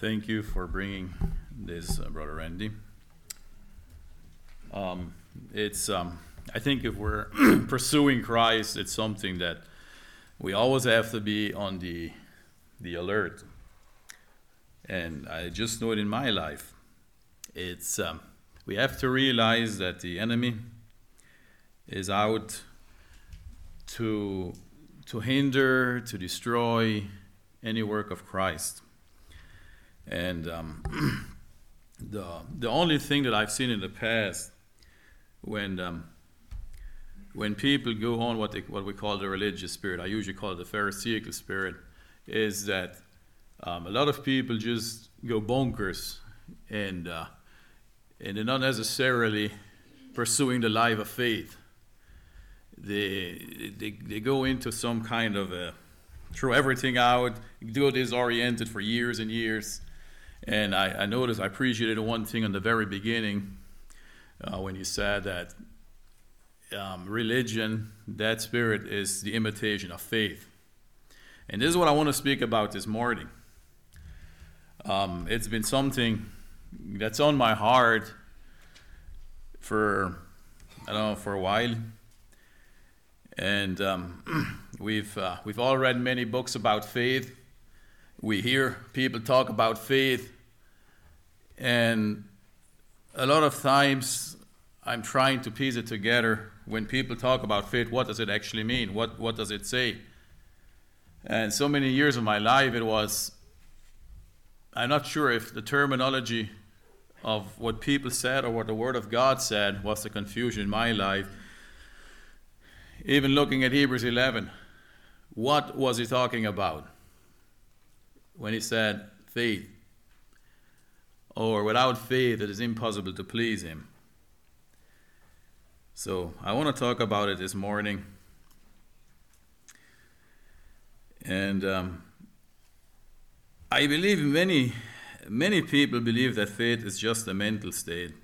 thank you for bringing this, uh, Brother Randy. Um, it's, um, I think if we're pursuing Christ, it's something that we always have to be on the, the alert. And I just know it in my life. It's, um, we have to realize that the enemy is out to, to hinder, to destroy any work of Christ. And um, the, the only thing that I've seen in the past when, um, when people go on what, they, what we call the religious spirit, I usually call it the Pharisaical spirit, is that um, a lot of people just go bonkers and, uh, and they're not necessarily pursuing the life of faith. They, they, they go into some kind of a throw everything out, do it disoriented for years and years. And I, I noticed, I appreciated one thing in the very beginning uh, when you said that um, religion, that spirit, is the imitation of faith. And this is what I want to speak about this morning. Um, it's been something that's on my heart for, I don't know, for a while. And um, we've, uh, we've all read many books about faith. We hear people talk about faith. And a lot of times I'm trying to piece it together. When people talk about faith, what does it actually mean? What, what does it say? And so many years of my life, it was, I'm not sure if the terminology of what people said or what the Word of God said was the confusion in my life. Even looking at Hebrews 11, what was he talking about when he said faith? Or without faith, it is impossible to please him. So I want to talk about it this morning. And um, I believe many, many people believe that faith is just a mental state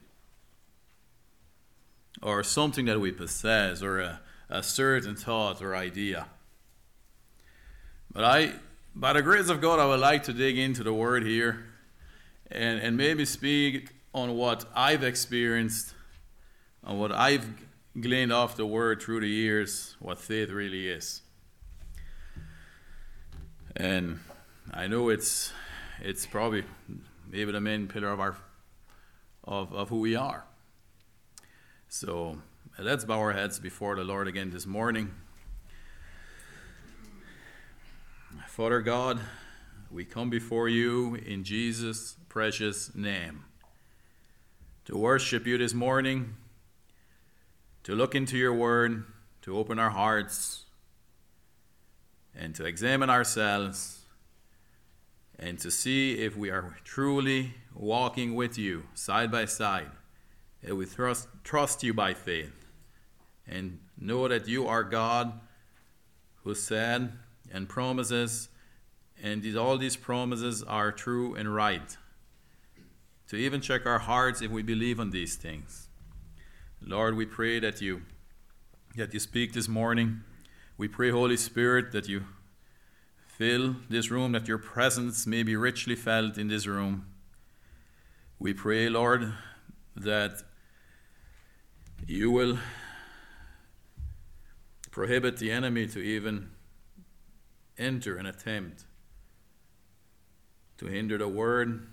or something that we possess or a, a certain thought or idea. But I, by the grace of God, I would like to dig into the word here and, and maybe speak on what I've experienced, on what I've gleaned off the word through the years, what faith really is. And I know it's it's probably maybe the main pillar of our of, of who we are. So let's bow our heads before the Lord again this morning. Father God, we come before you in Jesus' precious name to worship you this morning, to look into your word, to open our hearts, and to examine ourselves, and to see if we are truly walking with you side by side, that we trust, trust you by faith, and know that you are God who said, and promises, and these, all these promises are true and right. To even check our hearts if we believe on these things. Lord, we pray that you that you speak this morning. We pray, Holy Spirit, that you fill this room, that your presence may be richly felt in this room. We pray, Lord, that you will prohibit the enemy to even enter and attempt to hinder the word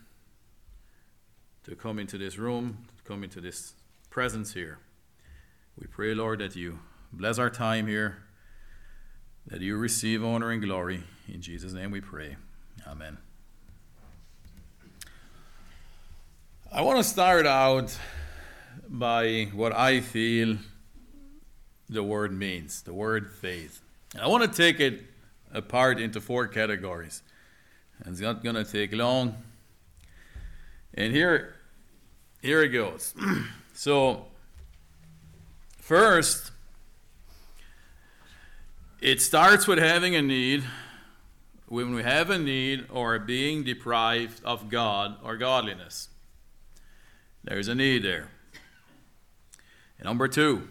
to come into this room, to come into this presence here. We pray, Lord, that you bless our time here, that you receive honor and glory. In Jesus' name we pray. Amen. I want to start out by what I feel the word means the word faith. And I want to take it apart into four categories. And it's not going to take long. And here, here it goes. so, first, it starts with having a need. When we have a need or being deprived of God or godliness, there's a need there. And number two,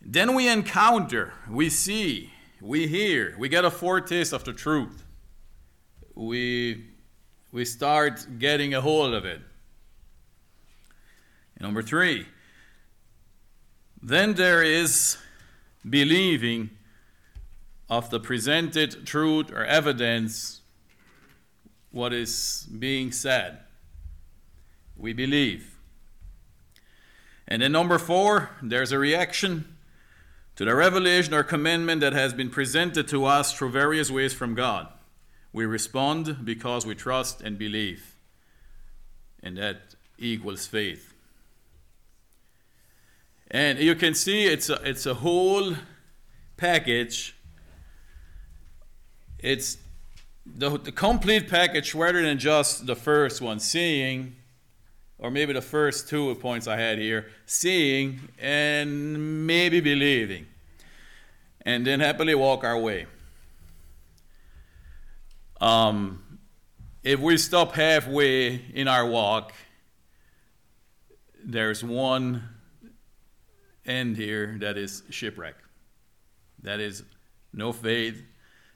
then we encounter, we see, we hear, we get a foretaste of the truth. We we start getting a hold of it. Number three, then there is believing of the presented truth or evidence what is being said. We believe. And then number four, there's a reaction to the revelation or commandment that has been presented to us through various ways from God. We respond because we trust and believe. And that equals faith. And you can see it's a, it's a whole package. It's the, the complete package rather than just the first one, seeing, or maybe the first two points I had here, seeing and maybe believing, and then happily walk our way. Um, if we stop halfway in our walk, there's one end here that is shipwreck. That is no faith,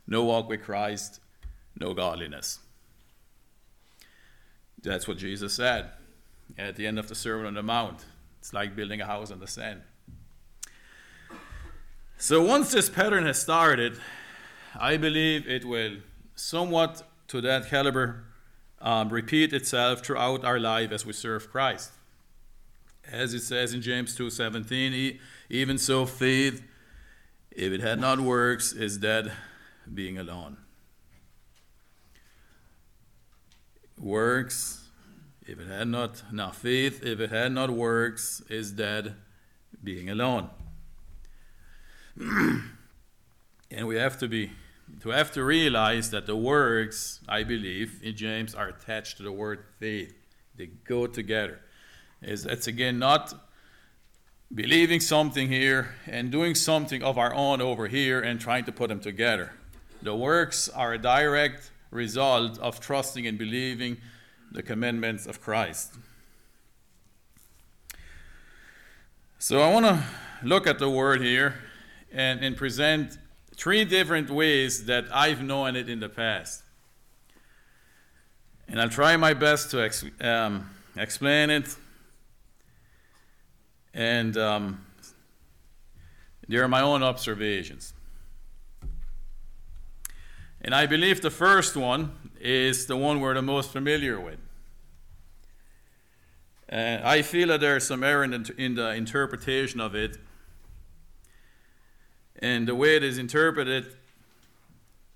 no walk with Christ, no godliness. That's what Jesus said at the end of the Sermon on the Mount. It's like building a house on the sand. So once this pattern has started, I believe it will somewhat to that caliber um, repeat itself throughout our life as we serve Christ. As it says in James 2:17, even so faith, if it had not works, is dead, being alone. Works, if it had not, now faith, if it had not works, is dead, being alone. and we have to be to have to realize that the works, I believe, in James are attached to the word faith. They go together. Is it's again not believing something here and doing something of our own over here and trying to put them together. The works are a direct result of trusting and believing the commandments of Christ. So I want to look at the word here and, and present three different ways that I've known it in the past. And I'll try my best to ex- um, explain it. And um, they are my own observations. And I believe the first one is the one we're the most familiar with. Uh, I feel that there's some error in the, in the interpretation of it and the way it is interpreted,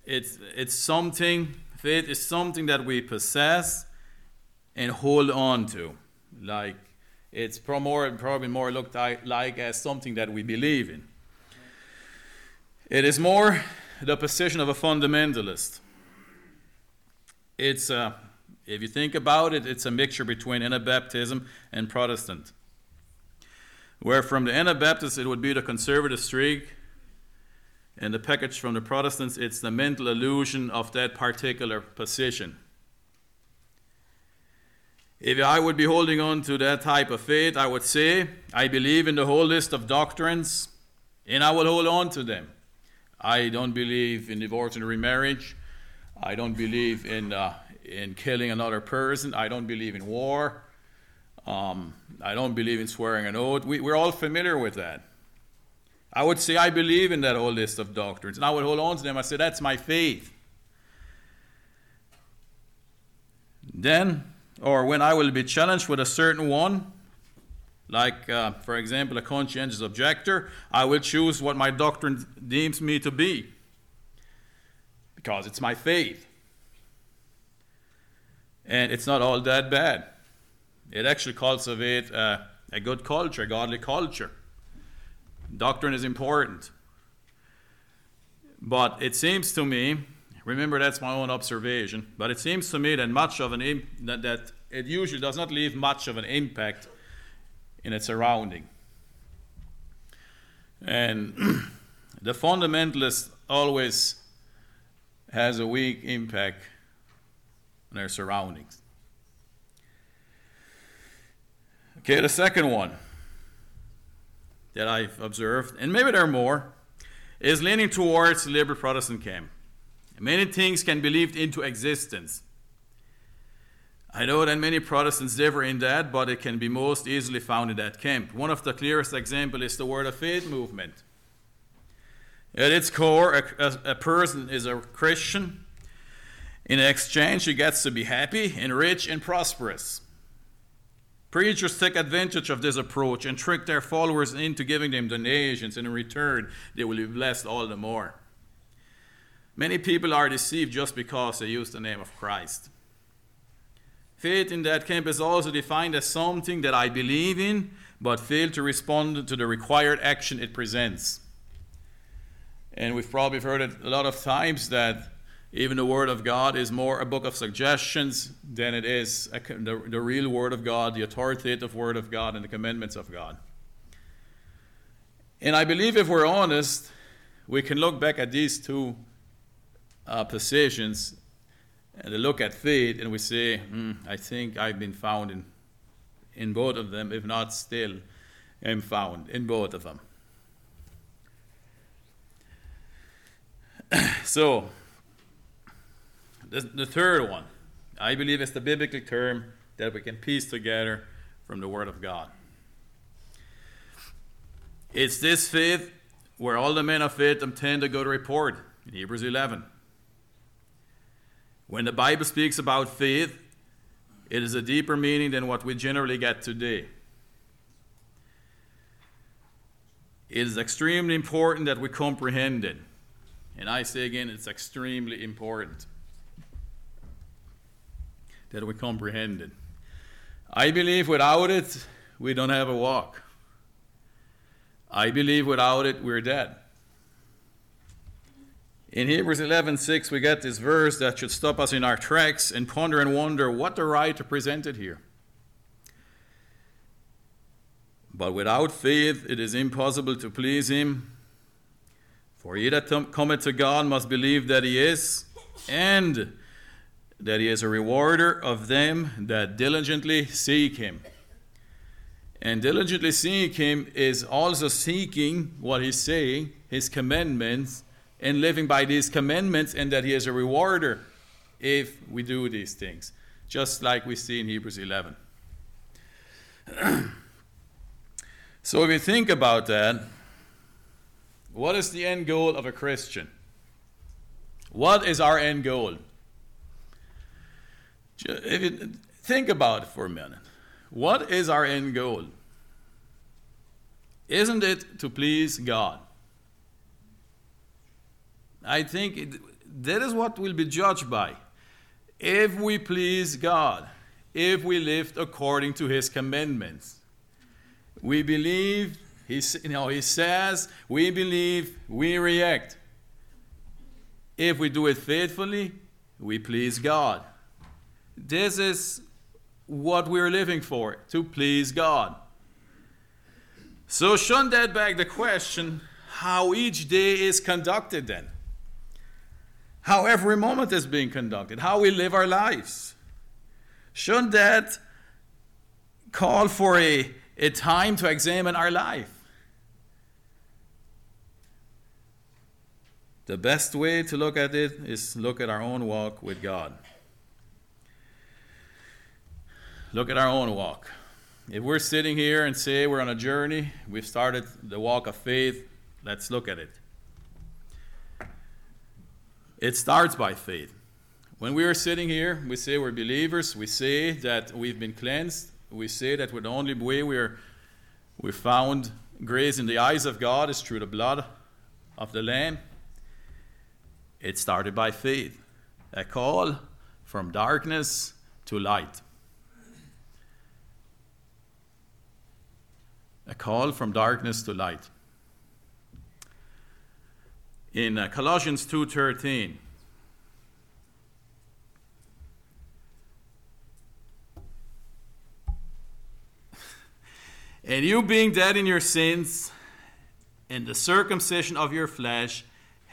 it's, it's something, faith is something that we possess and hold on to. Like, it's more, probably more looked like as something that we believe in. It is more the position of a fundamentalist. It's, a, if you think about it, it's a mixture between Anabaptism and Protestant. Where from the Anabaptists it would be the conservative streak, and the package from the Protestants, it's the mental illusion of that particular position. If I would be holding on to that type of faith, I would say, I believe in the whole list of doctrines, and I will hold on to them. I don't believe in divorce and remarriage. I don't believe in, uh, in killing another person. I don't believe in war. Um, I don't believe in swearing an oath. We, we're all familiar with that. I would say I believe in that whole list of doctrines, and I would hold on to them. I say that's my faith. Then, or when I will be challenged with a certain one, like, uh, for example, a conscientious objector, I will choose what my doctrine deems me to be because it's my faith. And it's not all that bad. It actually cultivates a good culture, a godly culture. Doctrine is important. But it seems to me, remember that's my own observation, but it seems to me that much of an that, that it usually does not leave much of an impact in its surrounding. And the fundamentalist always has a weak impact on their surroundings. Okay, the second one that I've observed, and maybe there are more, is leaning towards the liberal Protestant camp. Many things can be believed into existence. I know that many Protestants differ in that, but it can be most easily found in that camp. One of the clearest examples is the Word of Faith movement. At its core, a, a, person is a Christian. In exchange, he gets to be happy and rich and prosperous. Preachers take advantage of this approach and trick their followers into giving them donations, and in return, they will be blessed all the more. Many people are deceived just because they use the name of Christ. Faith in that camp is also defined as something that I believe in, but fail to respond to the required action it presents. And we've probably heard it a lot of times that even the Word of God is more a book of suggestions than it is a, the, the real Word of God, the authoritative Word of God, and the commandments of God. And I believe if we're honest, we can look back at these two uh, positions and look at faith and we say, mm, I think I've been found in, in both of them, if not still am found in both of them. so, the, the third one, I believe, is the biblical term that we can piece together from the Word of God. It's this faith where all the men of faith tend to go to report in Hebrews 11. When the Bible speaks about faith, it is a deeper meaning than what we generally get today. It is extremely important that we comprehend it. And I say again, it's extremely important that we comprehend it. I believe without it, we don't have a walk. I believe without it, we're dead. In Hebrews 11:6, we get this verse that should stop us in our tracks and ponder and wonder what the writer presented here. But without faith, it is impossible to please him. For he that cometh to God must believe that he is, and that he is a rewarder of them that diligently seek him. And diligently seek him is also seeking what he's saying, his commandments, and living by these commandments, and that He is a rewarder if we do these things, just like we see in Hebrews 11. so, if you think about that, what is the end goal of a Christian? What is our end goal? If you think about it for a minute, what is our end goal? Isn't it to please God? I think it, that is what we'll be judged by. If we please God, if we live according to His commandments, we believe, he, you know, he says, we believe, we react. If we do it faithfully, we please God. This is what we're living for, to please God. So, shouldn't that beg the question how each day is conducted then? how every moment is being conducted, how we live our lives. Shouldn't that call for a, a time to examine our life? The best way to look at it is look at our own walk with God. Look at our own walk. If we're sitting here and say we're on a journey, we've started the walk of faith, let's look at it. It starts by faith. When we are sitting here, we say we're believers, we say that we've been cleansed, we say that the only way we're, we found grace in the eyes of God is through the blood of the Lamb. It started by faith, a call from darkness to light. A call from darkness to light. in uh, Colossians 2:13. And you being dead in your sins and the circumcision of your flesh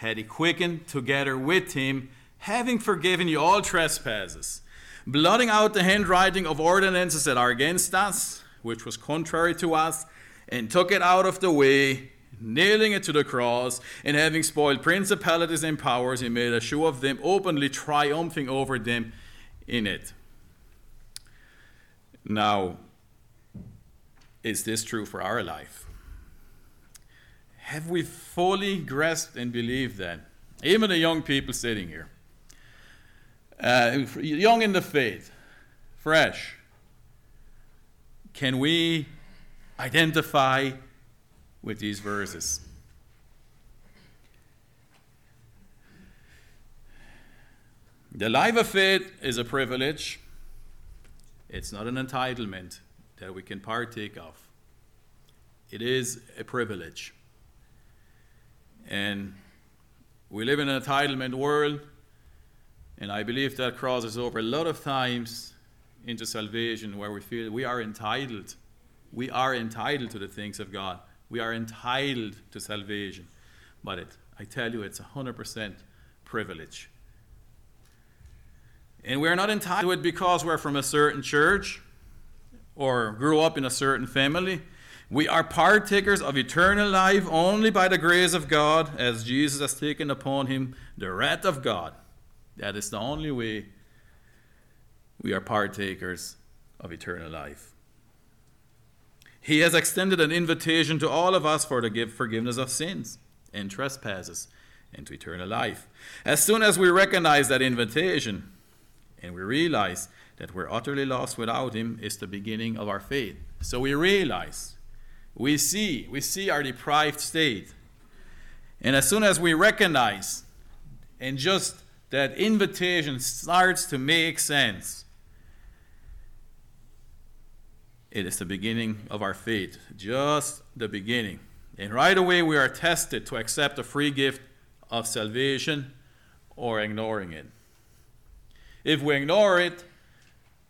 had he quickened together with him, having forgiven you all trespasses, blotting out the handwriting of ordinances that are against us, which was contrary to us, and took it out of the way nailing it to the cross, and having spoiled principalities and powers, he made a show of them, openly triumphing over them in it. Now, is this true for our life? Have we fully grasped and believed that? Even the young people sitting here, uh, young in the faith, fresh, can we identify with these verses? The life of faith is a privilege. It's not an entitlement that we can partake of. It is a privilege. And we live in an entitlement world, and I believe that crosses over a lot of times into salvation where we feel we are entitled. We are entitled to the things of God. We are entitled to salvation. But it, I tell you, it's 100% privilege. And we're not entitled to it because we're from a certain church or grew up in a certain family. We are partakers of eternal life only by the grace of God, as Jesus has taken upon him the wrath of God. That is the only way we are partakers of eternal life. He has extended an invitation to all of us for the forgiveness of sins and trespasses into eternal life. As soon as we recognize that invitation, and we realize that we're utterly lost without Him is the beginning of our faith. So we realize, we see, we see our deprived state. And as soon as we recognize and just that invitation starts to make sense, it is the beginning of our faith, just the beginning. And right away we are tested to accept the free gift of salvation or ignoring it. If we ignore it,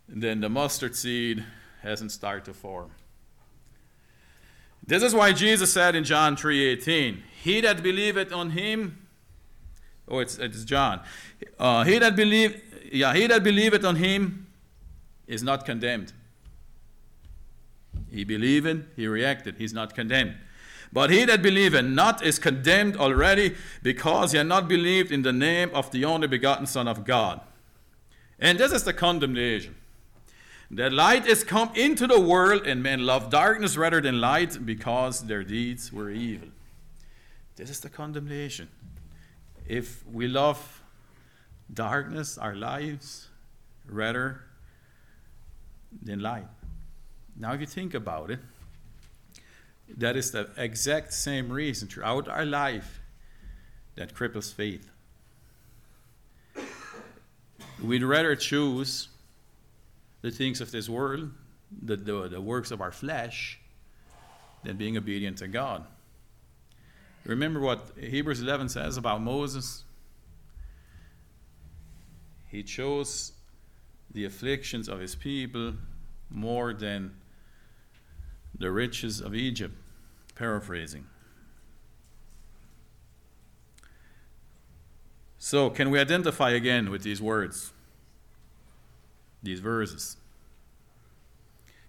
then the mustard seed hasn't started to form. This is why Jesus said in John 3:18, "He that believeth on him, oh, it's, it's John. Uh, he that believe, yeah, he that believeth on him is not condemned. He believed, he reacted, he's not condemned. But he that believeth not is condemned already, because he had not believed in the name of the only begotten Son of God." And this is the condemnation. That light is come into the world, and men love darkness rather than light because their deeds were evil. This is the condemnation. If we love darkness, our lives, rather than light. Now, if you think about it, that is the exact same reason throughout our life that cripples faith. We'd rather choose the things of this world, the, the, the works of our flesh, than being obedient to God. Remember what Hebrews 11 says about Moses? He chose the afflictions of his people more than the riches of Egypt. Paraphrasing. So, can we identify again with these words? These verses.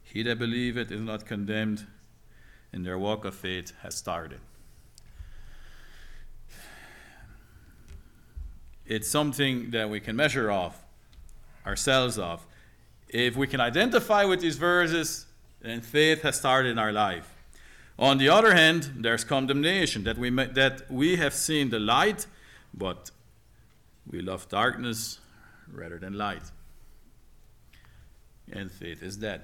He that believeth is not condemned, and their walk of faith has started. It's something that we can measure off ourselves off. If we can identify with these verses, then faith has started in our life. On the other hand, there's condemnation that we that we have seen the light, but we love darkness rather than light and faith is dead.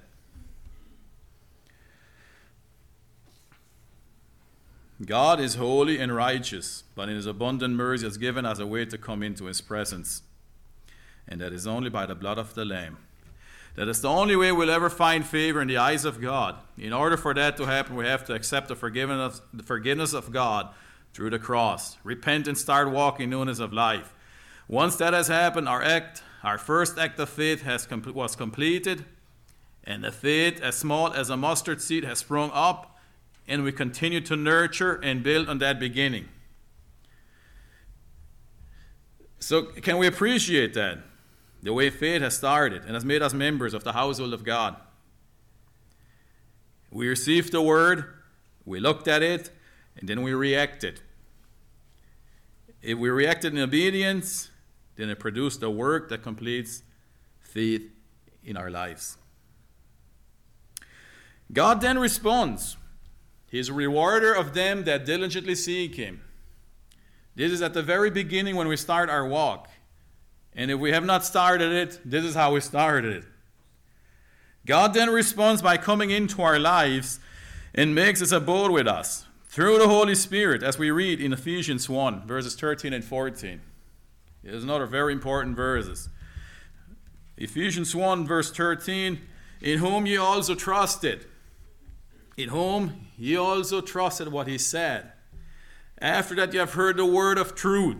God is holy and righteous, but in his abundant mercy has given us a way to come into his presence. And that is only by the blood of the Lamb. That is the only way we'll ever find favor in the eyes of God. In order for that to happen, we have to accept the forgiveness, the forgiveness of God through the cross. Repent and start walking newness of life. Once that has happened, our act our first act of faith has com- was completed, and the faith, as small as a mustard seed, has sprung up, and we continue to nurture and build on that beginning. So, can we appreciate that? The way faith has started and has made us members of the household of God. We received the word, we looked at it, and then we reacted. If we reacted in obedience, then it produced a work that completes faith in our lives. God then responds He is a rewarder of them that diligently seek Him. This is at the very beginning when we start our walk. And if we have not started it, this is how we started it. God then responds by coming into our lives and makes his abode with us through the Holy Spirit, as we read in Ephesians 1, verses 13 and 14. Is another very important verses. Ephesians 1, verse 13, in whom ye also trusted, in whom ye also trusted what he said. After that, you have heard the word of truth,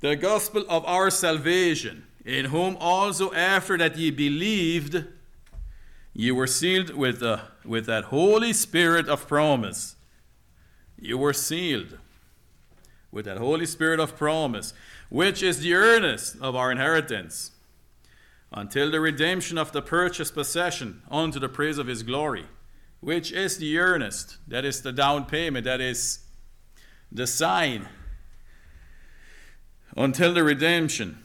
the gospel of our salvation, in whom also after that ye believed, ye were sealed with, the, with that Holy Spirit of promise. You were sealed with that Holy Spirit of promise, which is the earnest of our inheritance, until the redemption of the purchased possession unto the praise of his glory, which is the earnest, that is the down payment, that is the sign, until the redemption,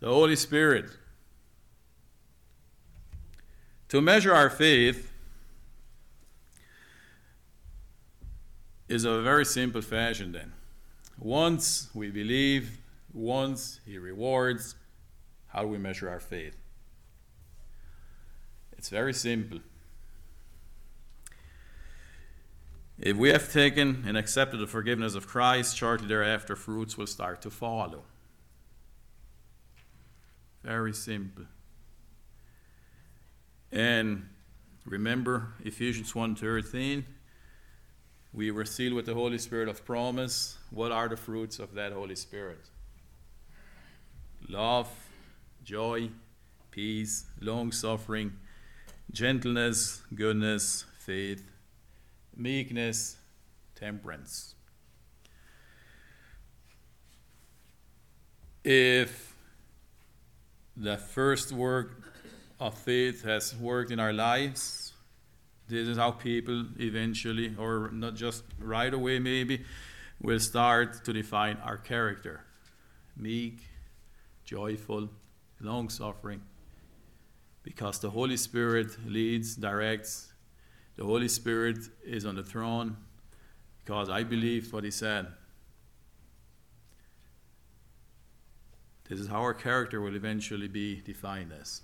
the Holy Spirit. To measure our faith is a very simple fashion then. Once we believe, once He rewards, how do we measure our faith? It's very simple. If we have taken and accepted the forgiveness of Christ, shortly thereafter, fruits will start to follow. Very simple. And remember Ephesians 1:13, we were sealed with the Holy Spirit of promise. What are the fruits of that Holy Spirit? Love, joy, peace, long suffering, gentleness, goodness, faith, meekness, temperance. If the first work of faith has worked in our lives, this is how people eventually, or not just right away maybe, will start to define our character meek, joyful, long suffering. Because the Holy Spirit leads, directs, the Holy Spirit is on the throne because I believed what He said. This is how our character will eventually be defined as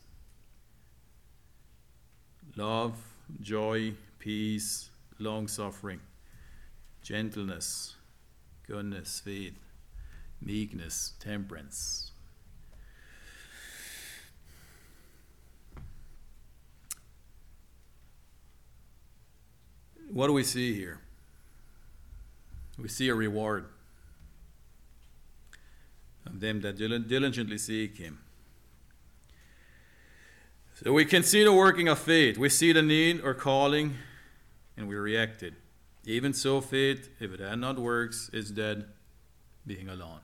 love, joy, peace, long suffering, gentleness, goodness, faith, meekness, temperance. What do we see here? We see a reward of them that diligently seek Him. So we can see the working of faith. We see the need or calling, and we reacted. Even so, faith, if it had not works, is dead, being alone.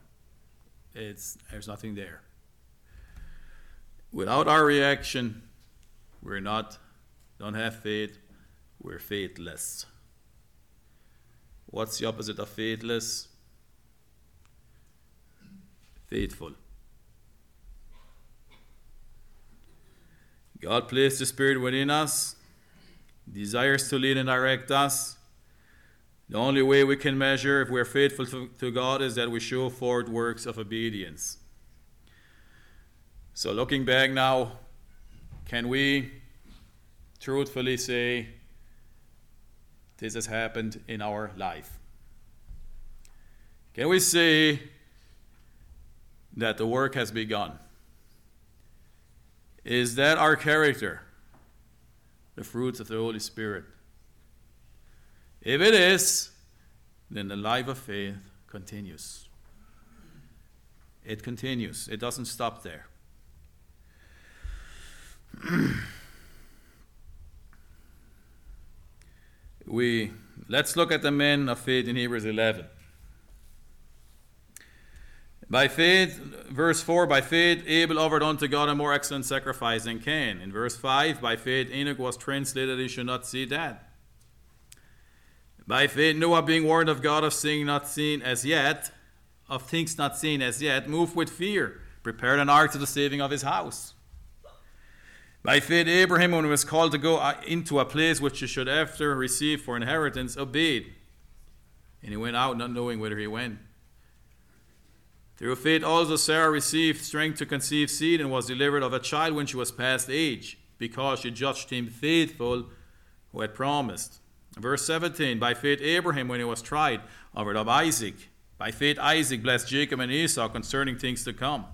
It's there's nothing there. Without our reaction, we're not, don't have faith, we're faithless. What's the opposite of faithless? Faithful. God placed the Spirit within us, desires to lead and direct us. The only way we can measure if we're faithful to, to God is that we show forth works of obedience. So, looking back now, can we truthfully say this has happened in our life? Can we say that the work has begun? Is that our character? The fruits of the Holy Spirit? If it is, then the life of faith continues. It continues, it doesn't stop there. we let's look at the men of faith in Hebrews 11. By faith, verse 4, by faith Abel offered unto God a more excellent sacrifice than Cain. In verse 5, by faith Enoch was translated he should not see death. By faith Noah being warned of God of things not seen as yet, of things not seen as yet, moved with fear, prepared an ark to the saving of his house. By faith, Abraham, when he was called to go uh, into a place which he should after receive for inheritance, obeyed. And he went out not knowing whither he went. Through faith also Sarah received strength to conceive seed and was delivered of a child when she was past age, because she judged him faithful who had promised. Verse 17 By faith Abraham, when he was tried, offered up Isaac. By faith Isaac blessed Jacob and Esau concerning things to come.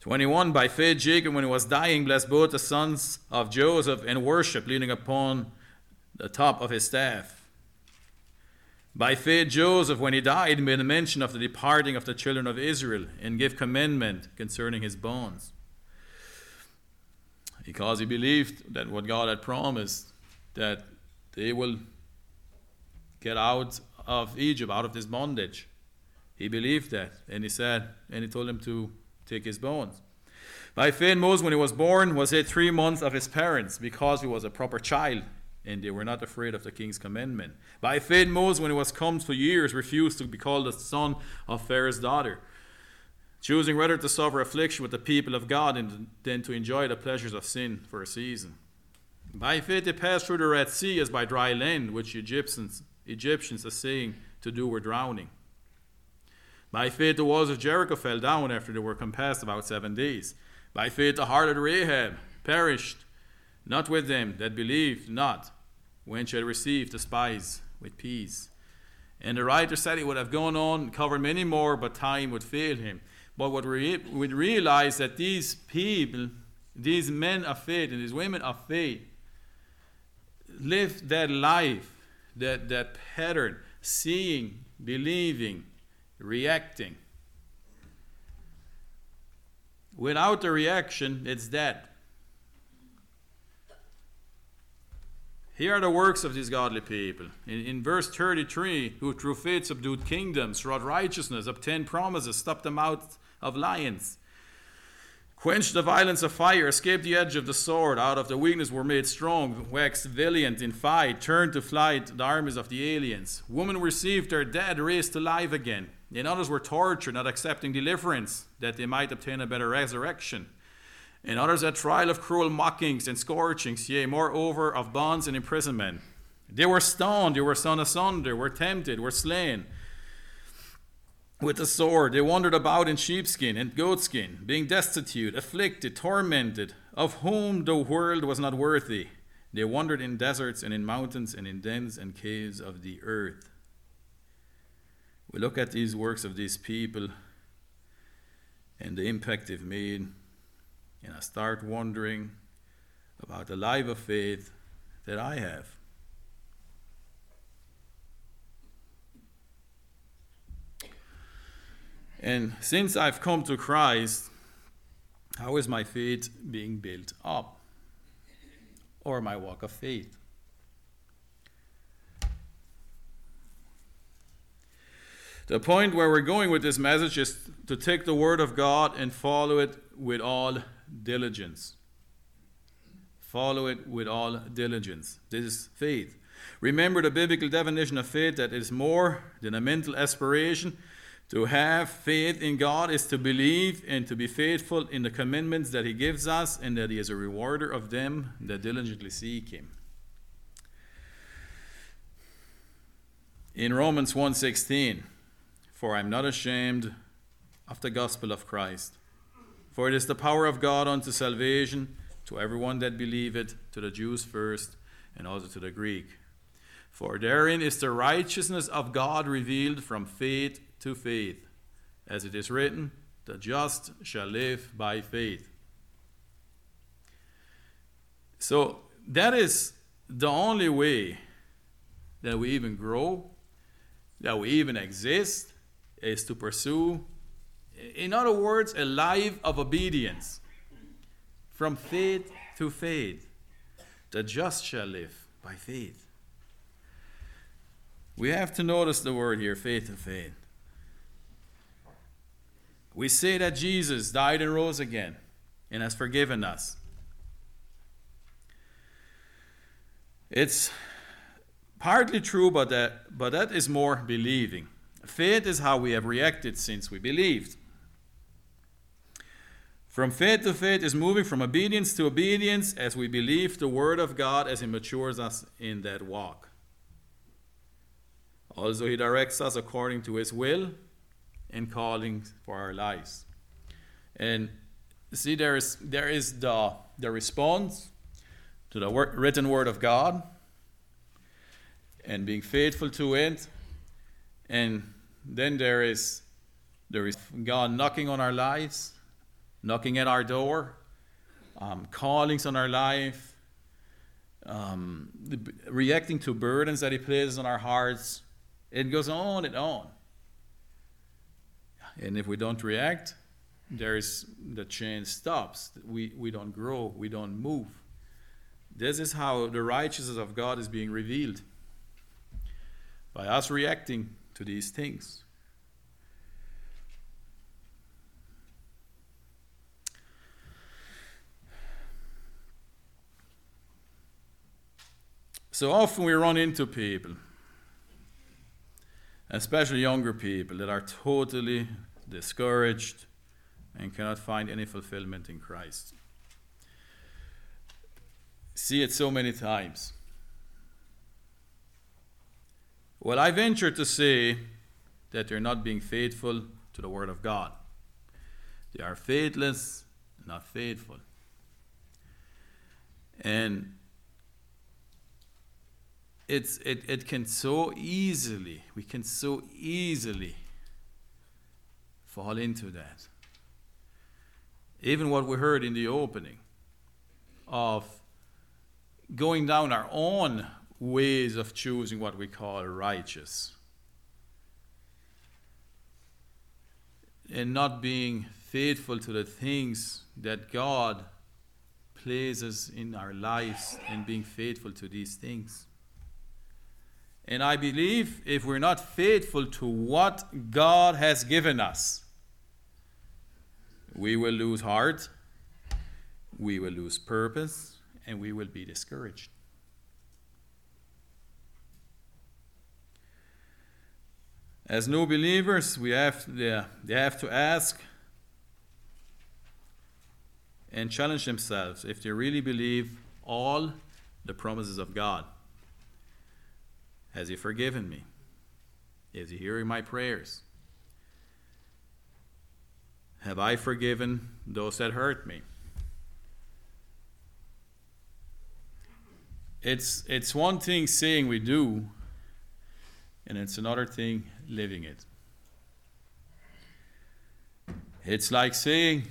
21 By faith Jacob, when he was dying, blessed both the sons of Joseph and worship, leaning upon the top of his staff. By faith Joseph, when he died, made a mention of the departing of the children of Israel and gave commandment concerning his bones. Because he believed that what God had promised, that they will get out of Egypt, out of this bondage. He believed that, and he said, and he told him to take his bones. By faith, Moses, when he was born, was hid three months of his parents because he was a proper child, and they were not afraid of the king's commandment. By faith, Moses, when he was come to years, refused to be called the son of Pharaoh's daughter, choosing rather to suffer affliction with the people of God than to enjoy the pleasures of sin for a season. By faith, they passed through the Red Sea as by dry land, which Egyptians, Egyptians are saying to do were drowning. By faith, the walls of Jericho fell down after they were compassed about seven days. By faith, the heart of Rahab perished, not with them that believed not, when she had received the spies with peace. And the writer said he would have gone on, covered many more, but time would fail him. But what we would realize that these people, these men of faith and these women of faith, lived that life, that, that pattern, seeing, believing, reacting. Without the reaction, it's dead. Here are the works of these godly people. In, in, verse 33, who through faith subdued kingdoms, wrought righteousness, obtained promises, stopped the mouth of lions, quenched the violence of fire, escaped the edge of the sword, out of the weakness were made strong, waxed valiant in fight, turned to flight the armies of the aliens. Women received their dead raised to life again. And others were tortured, not accepting deliverance, that they might obtain a better resurrection and others a trial of cruel mockings and scourgings, yea, moreover of bonds and imprisonment. They were stoned, they were sawn asunder, were tempted, were slain with the sword. They wandered about in sheepskin and goatskin, being destitute, afflicted, tormented, of whom the world was not worthy. They wandered in deserts and in mountains and in dens and caves of the earth. We look at these works of these people and the impact they've made and I start wondering about the life of faith that I have. And since I've come to Christ, how is my faith being built up? Or my walk of faith? The point where we're going with this message is to take the Word of God and follow it with all diligence. Follow it with all diligence. This is faith. Remember the biblical definition of faith that is more than a mental aspiration. To have faith in God is to believe and to be faithful in the commandments that He gives us, and that He is a rewarder of them that diligently seek Him. In Romans 1:16, for I'm not ashamed of the gospel of Christ for it is the power of God unto salvation to everyone that believeth, to the Jews first, and also to the Greek. For therein is the righteousness of God revealed from faith to faith, as it is written, the just shall live by faith. So that is the only way that we even grow, that we even exist, is to pursue in other words, a life of obedience from faith to faith. The just shall live by faith. We have to notice the word here faith to faith. We say that Jesus died and rose again and has forgiven us. It's partly true, but that, but that is more believing. Faith is how we have reacted since we believed. From faith to faith is moving from obedience to obedience as we believe the Word of God as it matures us in that walk. Also, He directs us according to His will and calling for our lives. And see, there is, there is the, the response to the written Word of God and being faithful to it. And then there is, there is God knocking on our lives, knocking at our door, um, callings on our life, um, reacting to burdens that He places on our hearts. It goes on and on. And if we don't react, there's the chain stops. We, we don't grow, we don't move. This is how the righteousness of God is being revealed by us reacting to these things. So often we run into people, especially younger people, that are totally discouraged and cannot find any fulfillment in Christ. See it so many times. Well, I venture to say that they're not being faithful to the Word of God. They are faithless, not faithful. And it's, it, it can so easily, we can so easily fall into that. Even what we heard in the opening of going down our own ways of choosing what we call righteous. And not being faithful to the things that God places in our lives and being faithful to these things. And I believe if we're not faithful to what God has given us, we will lose heart, we will lose purpose, and we will be discouraged. As new believers, we have, they have to ask and challenge themselves if they really believe all the promises of God. Has He forgiven me? Is He hearing my prayers? Have I forgiven those that hurt me? It's, it's one thing saying we do, and it's another thing living it. It's like saying,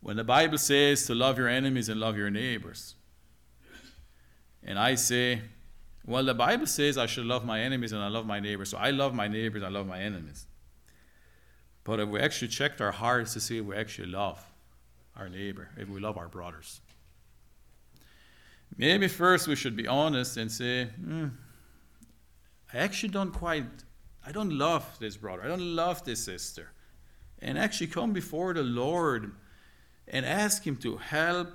when the Bible says to love your enemies and love your neighbors, and I say, well, the Bible says I should love my enemies and I love my neighbors, so I love my neighbors, I love my enemies. But if we actually checked our hearts to see if we actually love our neighbor, if we love our brothers, maybe first we should be honest and say, hmm, I actually don't quite, I don't love this brother, I don't love this sister. And actually come before the Lord and ask Him to help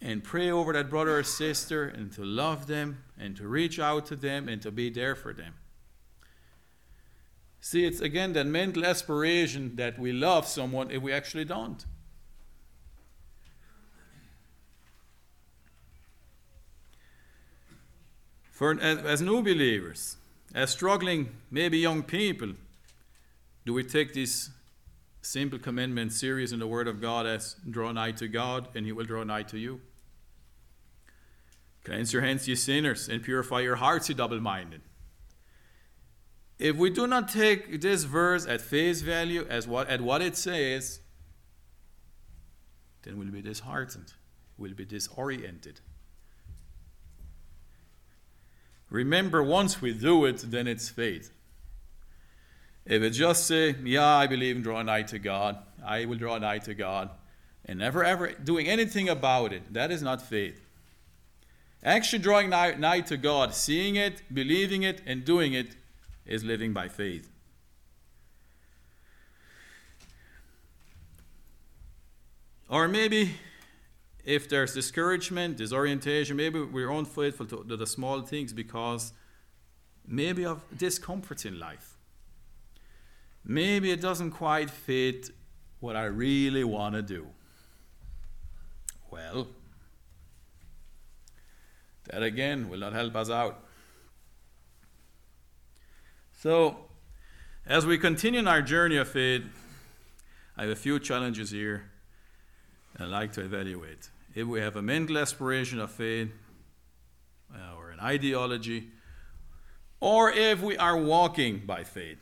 and pray over that brother or sister and to love them and to reach out to them and to be there for them. See, it's again that mental aspiration that we love someone if we actually don't. For as, as new believers, as struggling, maybe young people, do we take this simple commandment serious in the Word of God as draw nigh to God and He will draw nigh to you? Cleanse your hands, ye sinners, and purify your hearts, ye double minded. If we do not take this verse at face value as what at what it says, then we'll be disheartened, we'll be disoriented. Remember, once we do it, then it's faith. If it just say, Yeah, I believe in drawing nigh to God, I will draw nigh to God, and never ever doing anything about it, that is not faith. Actually, drawing nigh, nigh to God, seeing it, believing it, and doing it, is living by faith. Or maybe if there's discouragement, disorientation, maybe we're unfaithful to, the small things because maybe of discomfort in life. Maybe it doesn't quite fit what I really want to do? Well, that again will not help us out. So, as we continue in our journey of faith, I have a few challenges here I'd like to evaluate. If we have a mental aspiration of faith, uh, or an ideology, or if we are walking by faith.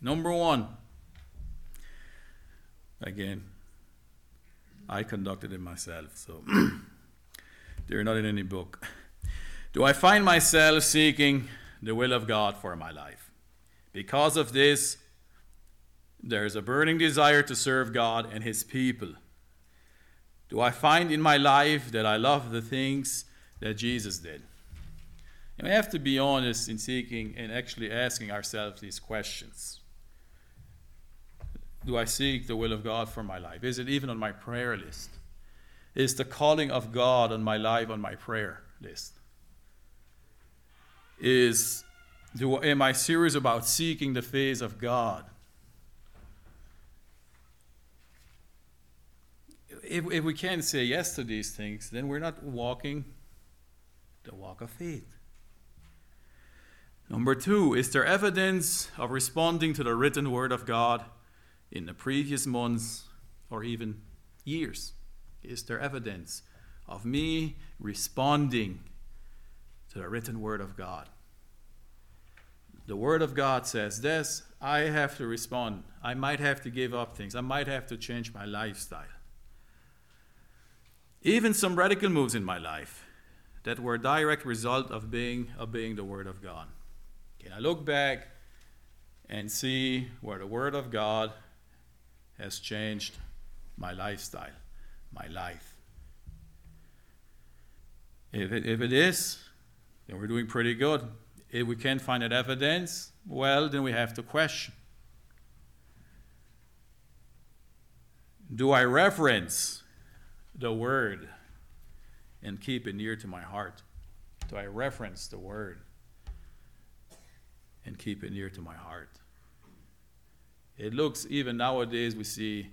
Number one, again, I conducted it myself, so they're not in any book. Do I find myself seeking the will of God for my life? Because of this, there's a burning desire to serve God and His people. Do I find in my life that I love the things that Jesus did? And we have to be honest in seeking and actually asking ourselves these questions. Do I seek the will of God for my life? Is it even on my prayer list? Is the calling of God on my life on my prayer list? Is do am I serious about seeking the face of God? if, if we can't say yes to these things, then we're not walking the walk of faith. Number two, is there evidence of responding to the written word of God in the previous months or even years? Is there evidence of me responding to the written word of God? The word of God says this, I have to respond. I might have to give up things. I might have to change my lifestyle. Even some radical moves in my life that were a direct result of being obeying the Word of God. Can I look back and see where the Word of God has changed my lifestyle, my life? If it, if it is, then we're doing pretty good. If we can't find that evidence, well, then we have to question. Do I reverence the Word and keep it near to my heart? Do I reference the Word and keep it near to my heart? It looks, even nowadays, we see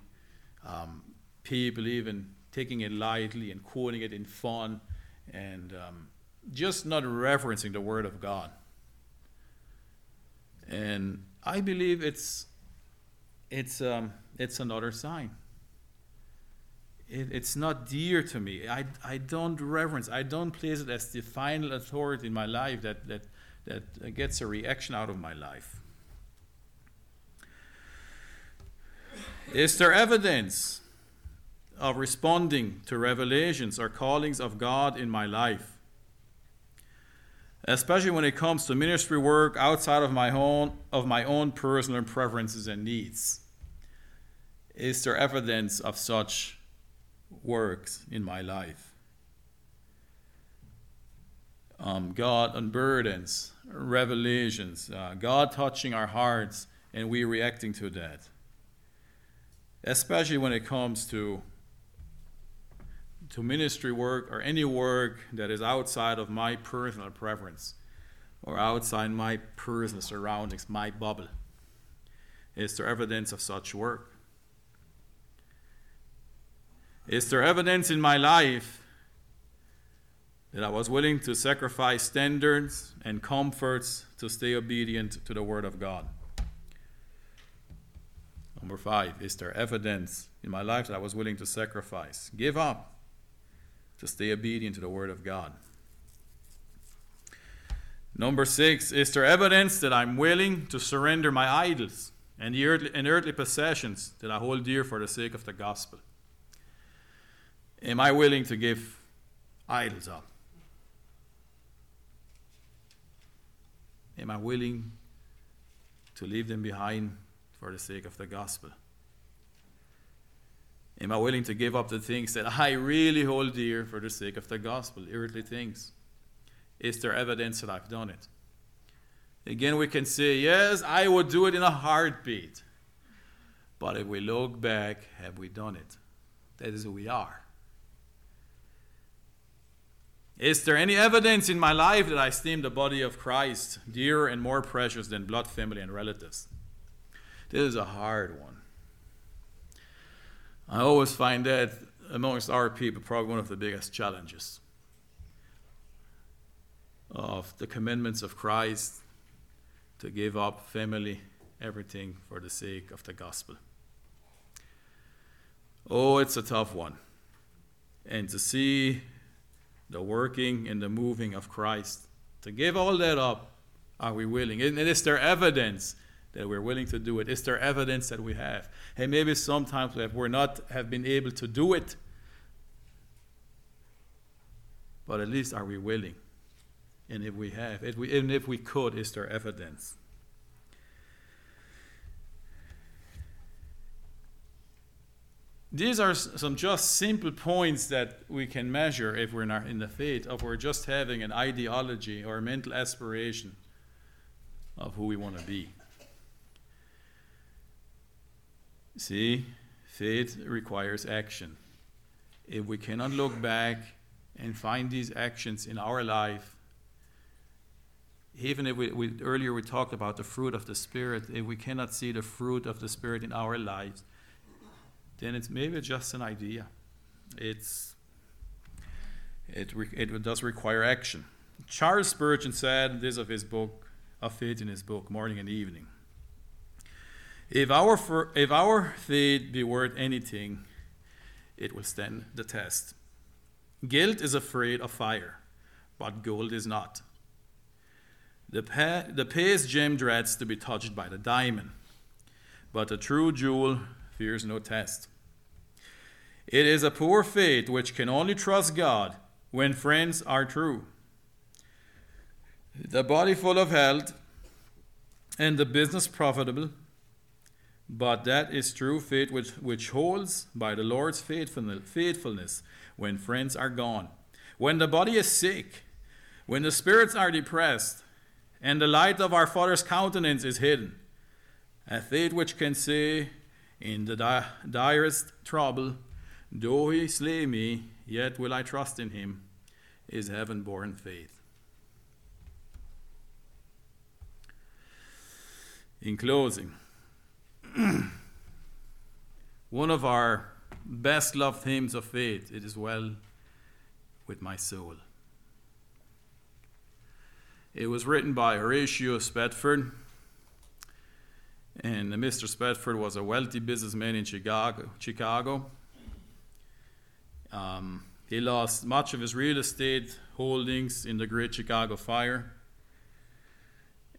um, people even taking it lightly and quoting it in fun and um, just not referencing the Word of God. And I believe it's, it's, um, it's another sign it, it's not dear to me. I, I don't reverence, I don't place it as the final authority in my life that, that, that gets a reaction out of my life. Is there evidence of responding to revelations or callings of God in my life? Especially when it comes to ministry work outside of my own of my own personal preferences and needs. Is there evidence of such works in my life. Um, God unburdens, revelations, uh, God touching our hearts, and we reacting to that. Especially when it comes to to ministry work or any work that is outside of my personal preference or outside my personal surroundings, my bubble. Is there evidence of such work? Is there evidence in my life that I was willing to sacrifice standards and comforts to stay obedient to the Word of God? Number five, is there evidence in my life that I was willing to sacrifice, give up, to stay obedient to the Word of God? Number six, is there evidence that I'm willing to surrender my idols and, the earthly, and earthly possessions that I hold dear for the sake of the gospel? Am I willing to give idols up? Am I willing to leave them behind for the sake of the gospel? Am I willing to give up the things that I really hold dear for the sake of the gospel, earthly things? Is there evidence that I've done it? Again, we can say, yes, I would do it in a heartbeat. But if we look back, have we done it? That is who we are. Is there any evidence in my life that I esteem the body of Christ dearer and more precious than blood, family, and relatives? This is a hard one. I always find that amongst our people, probably one of the biggest challenges of the commandments of Christ to give up family, everything for the sake of the gospel. Oh, it's a tough one. And to see the working and the moving of Christ, to give all that up, are we willing? And is there evidence that we're willing to do it? Is there evidence that we have? Hey, maybe sometimes we have, we're not have been able to do it, but at least are we willing? And if we have, if we, and if we could, is there evidence? These are some just simple points that we can measure if we're not in the faith, if we're just having an ideology or a mental aspiration of who we want to be. See, faith requires action. If we cannot look back and find these actions in our life, even if we, we, earlier we talked about the fruit of the spirit if we cannot see the fruit of the spirit in our lives then it's maybe just an idea. It's it, it does require action. Charles spurgeon said this of his book of faith in his book morning and evening if our, if our faith be worth anything it will stand the test gilt is afraid of fire but gold is not the, pa- the paste gem dreads to be touched by the diamond, but the true jewel fears no test. It is a poor faith which can only trust God when friends are true. The body full of health and the business profitable, but that is true faith which, which holds by the Lord's faithfulness when friends are gone. When the body is sick, when the spirits are depressed, and the light of our Father's countenance is hidden. A faith which can say, in the di- direst trouble, Though he slay me, yet will I trust in him, is heaven born faith. In closing, one of our best loved hymns of faith, It is Well with My Soul. It was written by Horatio Spafford, and Mr. Spafford was a wealthy businessman in Chicago. Chicago. Um, he lost much of his real estate holdings in the Great Chicago Fire.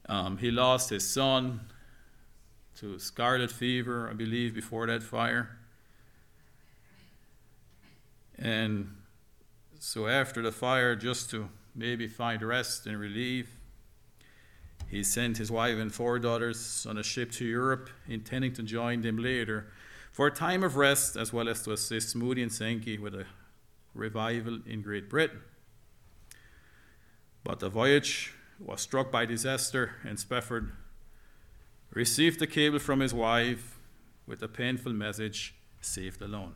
Um, he lost his son to scarlet fever, I believe, before that fire. And so after the fire, just to maybe find rest and relief. He sent his wife and four daughters on a ship to Europe, intending to join them later for a time of rest as well as to assist Moody and Sankey with a revival in Great Britain. But the voyage was struck by disaster, and Spafford received the cable from his wife with a painful message saved alone.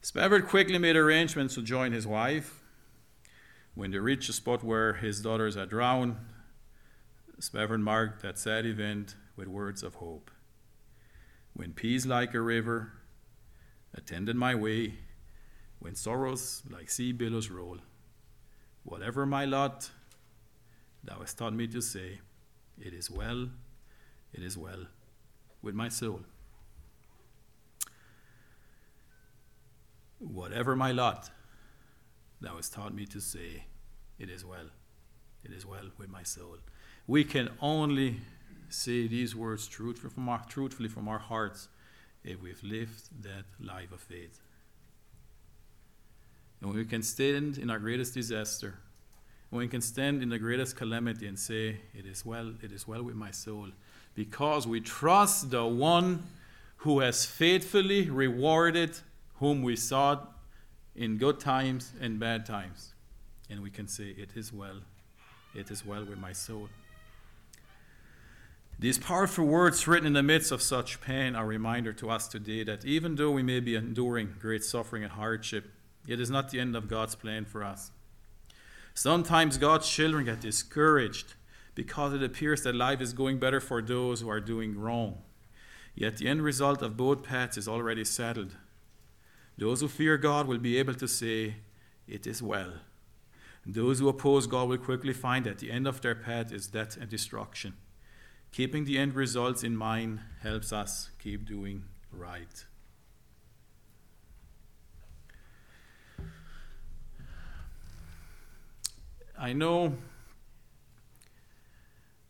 Spafford quickly made arrangements to join his wife when they reached the spot where his daughters had drowned, Spafford marked that sad event with words of hope. When peace like a river attended my way, when sorrows like sea billows roll, whatever my lot, thou hast taught me to say, It is well, it is well with my soul. Whatever my lot, thou hast taught me to say, It is well, it is well with my soul. We can only say these words truthfully from our, truthfully from our hearts if we've lived that life of faith. And we can stand in our greatest disaster, we can stand in the greatest calamity and say, It is well, it is well with my soul, because we trust the one who has faithfully rewarded whom we sought in good times and bad times. And we can say, It is well, it is well with my soul. These powerful words written in the midst of such pain are a reminder to us today that even though we may be enduring great suffering and hardship, it is not the end of God's plan for us. Sometimes God's children get discouraged because it appears that life is going better for those who are doing wrong. Yet the end result of both paths is already settled. Those who fear God will be able to say, It is well. Those who oppose God will quickly find that the end of their path is death and destruction. Keeping the end results in mind helps us keep doing right. I know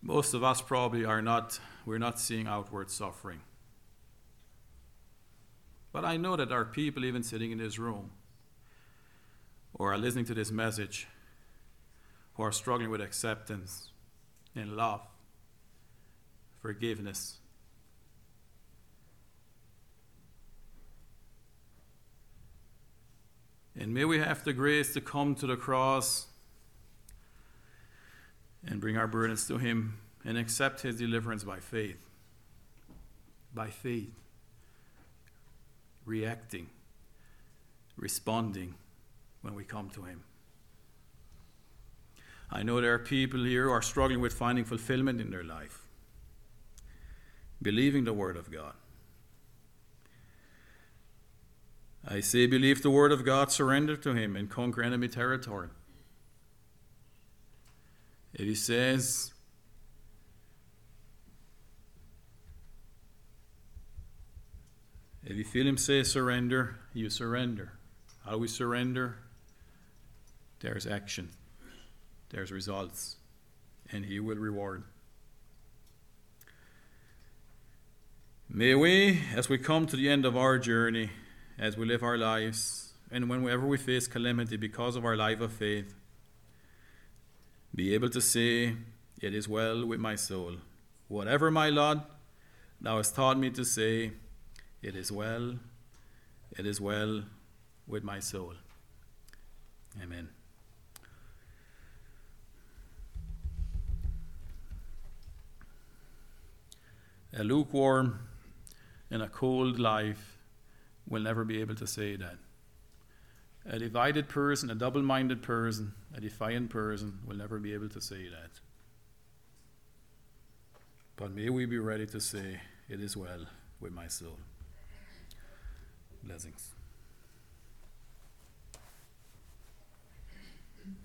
most of us probably are not, we're not seeing outward suffering. But I know that are people even sitting in this room or are listening to this message who are struggling with acceptance and love, forgiveness. And may we have the grace to come to the cross and bring our burdens to Him and accept His deliverance by faith. By faith. Reacting, responding when we come to Him. I know there are people here who are struggling with finding fulfillment in their life, believing the Word of God. I say, believe the Word of God, surrender to Him, and conquer enemy territory. He says, if you feel Him say surrender, you surrender. How we surrender? There's action, there's results, and He will reward. May we, as we come to the end of our journey, as we live our lives, and whenever we face calamity because of our life of faith, be able to say, It is well with my soul. Whatever my lot, thou hast taught me to say, It is well, it is well with my soul. Amen. A lukewarm and a cold life will never be able to say that. A divided person, a double minded person, a defiant person will never be able to say that. But may we be ready to say, It is well with my soul. Blessings.